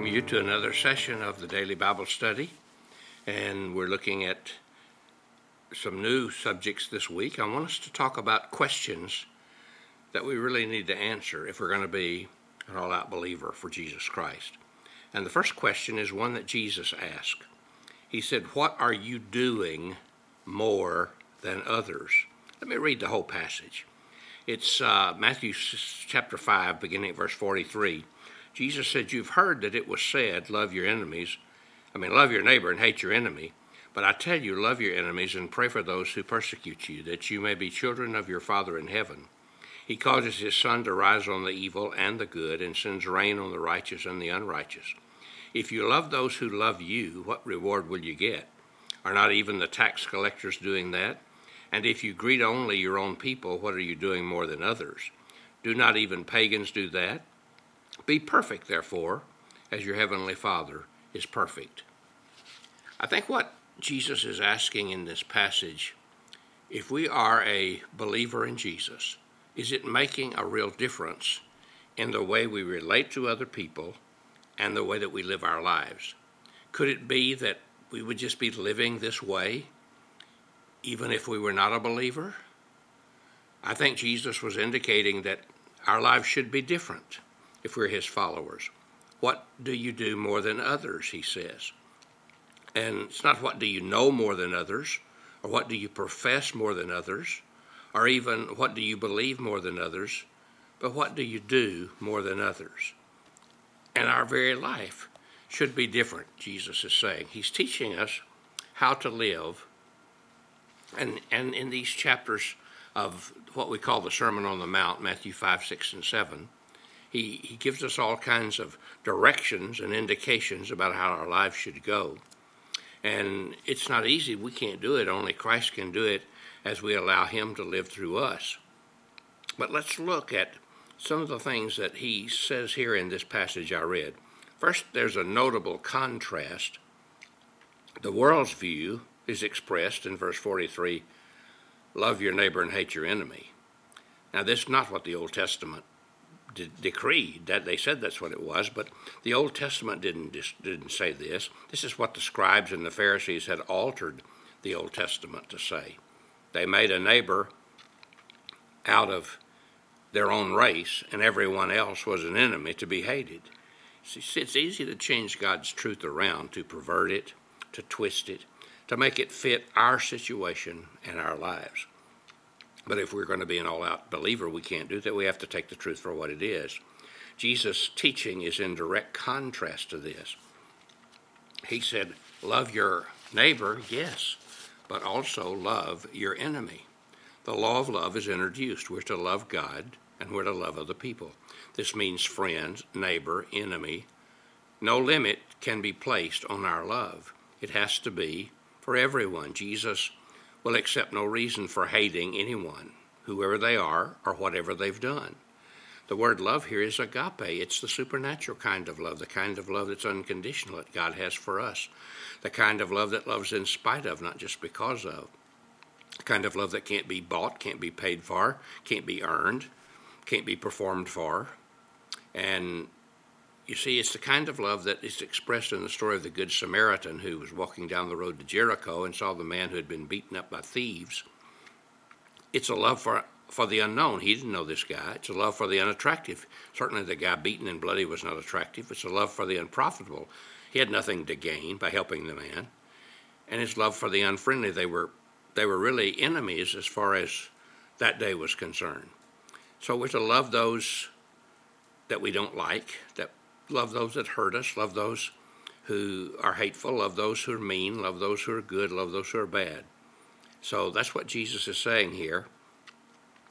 welcome you to another session of the Daily Bible Study. And we're looking at some new subjects this week. I want us to talk about questions that we really need to answer if we're going to be an all out believer for Jesus Christ. And the first question is one that Jesus asked. He said, What are you doing more than others? Let me read the whole passage. It's uh, Matthew chapter 5, beginning at verse 43. Jesus said, You've heard that it was said, Love your enemies. I mean, love your neighbor and hate your enemy. But I tell you, love your enemies and pray for those who persecute you, that you may be children of your Father in heaven. He causes his sun to rise on the evil and the good, and sends rain on the righteous and the unrighteous. If you love those who love you, what reward will you get? Are not even the tax collectors doing that? And if you greet only your own people, what are you doing more than others? Do not even pagans do that? Be perfect, therefore, as your heavenly Father is perfect. I think what Jesus is asking in this passage if we are a believer in Jesus, is it making a real difference in the way we relate to other people and the way that we live our lives? Could it be that we would just be living this way even if we were not a believer? I think Jesus was indicating that our lives should be different if we're his followers. What do you do more than others, he says. And it's not what do you know more than others, or what do you profess more than others, or even what do you believe more than others, but what do you do more than others? And our very life should be different, Jesus is saying. He's teaching us how to live. And, and in these chapters of what we call the Sermon on the Mount, Matthew 5, 6, and 7, he, he gives us all kinds of directions and indications about how our lives should go. And it's not easy. We can't do it. Only Christ can do it as we allow Him to live through us. But let's look at some of the things that He says here in this passage I read. First, there's a notable contrast. The world's view is expressed in verse 43 love your neighbor and hate your enemy. Now, this is not what the Old Testament de- that they said that's what it was, but the Old Testament didn't dis- didn't say this. This is what the scribes and the Pharisees had altered the Old Testament to say. They made a neighbor out of their own race, and everyone else was an enemy to be hated. See, it's easy to change God's truth around, to pervert it, to twist it, to make it fit our situation and our lives. But if we're going to be an all out believer, we can't do that. We have to take the truth for what it is. Jesus' teaching is in direct contrast to this. He said, Love your neighbor, yes, but also love your enemy. The law of love is introduced. We're to love God and we're to love other people. This means friends, neighbor, enemy. No limit can be placed on our love. It has to be for everyone. Jesus will accept no reason for hating anyone, whoever they are or whatever they've done. The word love here is agape. It's the supernatural kind of love, the kind of love that's unconditional that God has for us, the kind of love that loves in spite of, not just because of, the kind of love that can't be bought, can't be paid for, can't be earned, can't be performed for. And you see, it's the kind of love that is expressed in the story of the Good Samaritan who was walking down the road to Jericho and saw the man who had been beaten up by thieves. It's a love for, for the unknown. He didn't know this guy. It's a love for the unattractive. Certainly, the guy beaten and bloody was not attractive. It's a love for the unprofitable. He had nothing to gain by helping the man. And his love for the unfriendly. They were, they were really enemies as far as that day was concerned. So we're to love those that we don't like, that love those that hurt us, love those who are hateful, love those who are mean, love those who are good, love those who are bad. So that's what Jesus is saying here.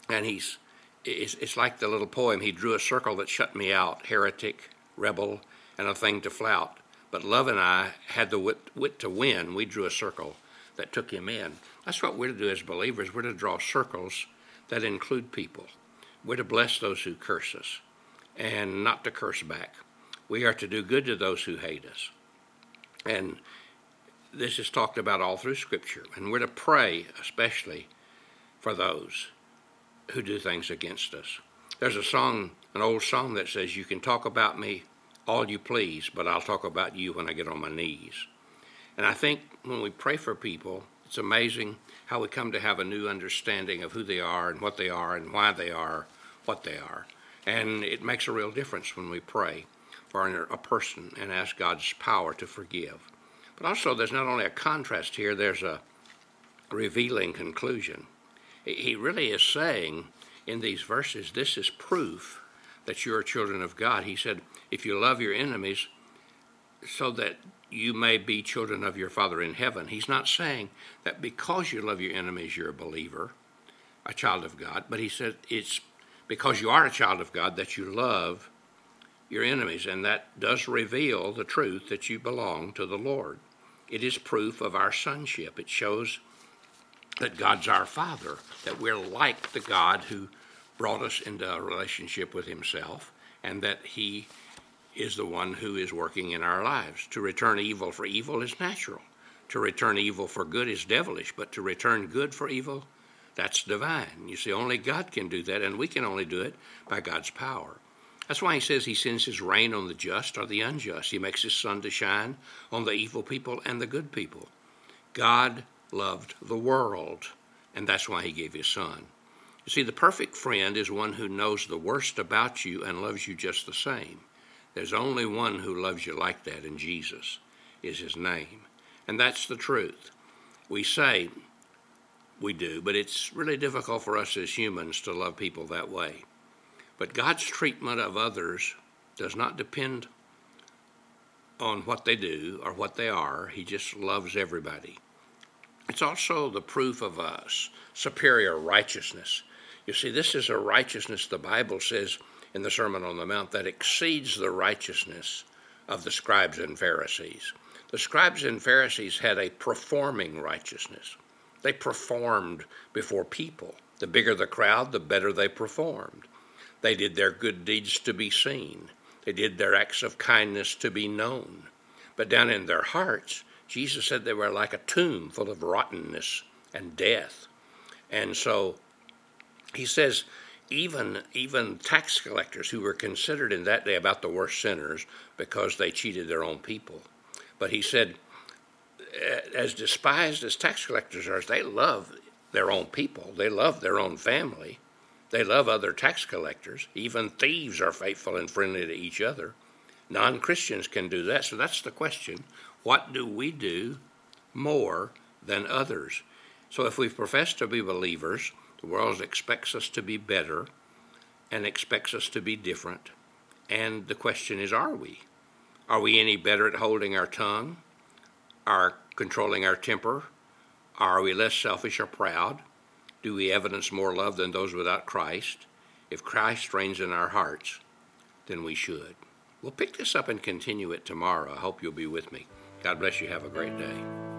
And he's it's, it's like the little poem, he drew a circle that shut me out, heretic, rebel, and a thing to flout. But love and I had the wit, wit to win. We drew a circle that took him in. That's what we're to do as believers. We're to draw circles that include people. We're to bless those who curse us and not to curse back. We are to do good to those who hate us. And this is talked about all through Scripture. And we're to pray, especially for those who do things against us. There's a song, an old song that says, You can talk about me all you please, but I'll talk about you when I get on my knees. And I think when we pray for people, it's amazing how we come to have a new understanding of who they are and what they are and why they are what they are. And it makes a real difference when we pray for a person and ask God's power to forgive. But also, there's not only a contrast here, there's a revealing conclusion. He really is saying in these verses, this is proof that you're children of God. He said, if you love your enemies, so that you may be children of your Father in heaven. He's not saying that because you love your enemies, you're a believer, a child of God, but he said it's because you are a child of God that you love your enemies, and that does reveal the truth that you belong to the Lord. It is proof of our sonship. It shows that God's our Father, that we're like the God who brought us into a relationship with Himself, and that He is the one who is working in our lives. To return evil for evil is natural. To return evil for good is devilish, but to return good for evil, that's divine. You see, only God can do that, and we can only do it by God's power. That's why he says he sends his rain on the just or the unjust. He makes his sun to shine on the evil people and the good people. God loved the world, and that's why he gave his son. You see, the perfect friend is one who knows the worst about you and loves you just the same. There's only one who loves you like that, and Jesus is his name. And that's the truth. We say we do, but it's really difficult for us as humans to love people that way. But God's treatment of others does not depend on what they do or what they are. He just loves everybody. It's also the proof of a superior righteousness. You see, this is a righteousness the Bible says in the Sermon on the Mount that exceeds the righteousness of the scribes and Pharisees. The scribes and Pharisees had a performing righteousness. They performed before people. The bigger the crowd, the better they performed. They did their good deeds to be seen. They did their acts of kindness to be known. But down in their hearts, Jesus said they were like a tomb full of rottenness and death. And so he says, even even tax collectors who were considered in that day about the worst sinners because they cheated their own people. But he said, as despised as tax collectors are, they love their own people. They love their own family. They love other tax collectors. Even thieves are faithful and friendly to each other. Non Christians can do that. So that's the question. What do we do more than others? So if we profess to be believers, the world expects us to be better and expects us to be different. And the question is are we? Are we any better at holding our tongue? Are controlling our temper? Are we less selfish or proud? Do we evidence more love than those without Christ? If Christ reigns in our hearts, then we should. We'll pick this up and continue it tomorrow. I hope you'll be with me. God bless you. Have a great day.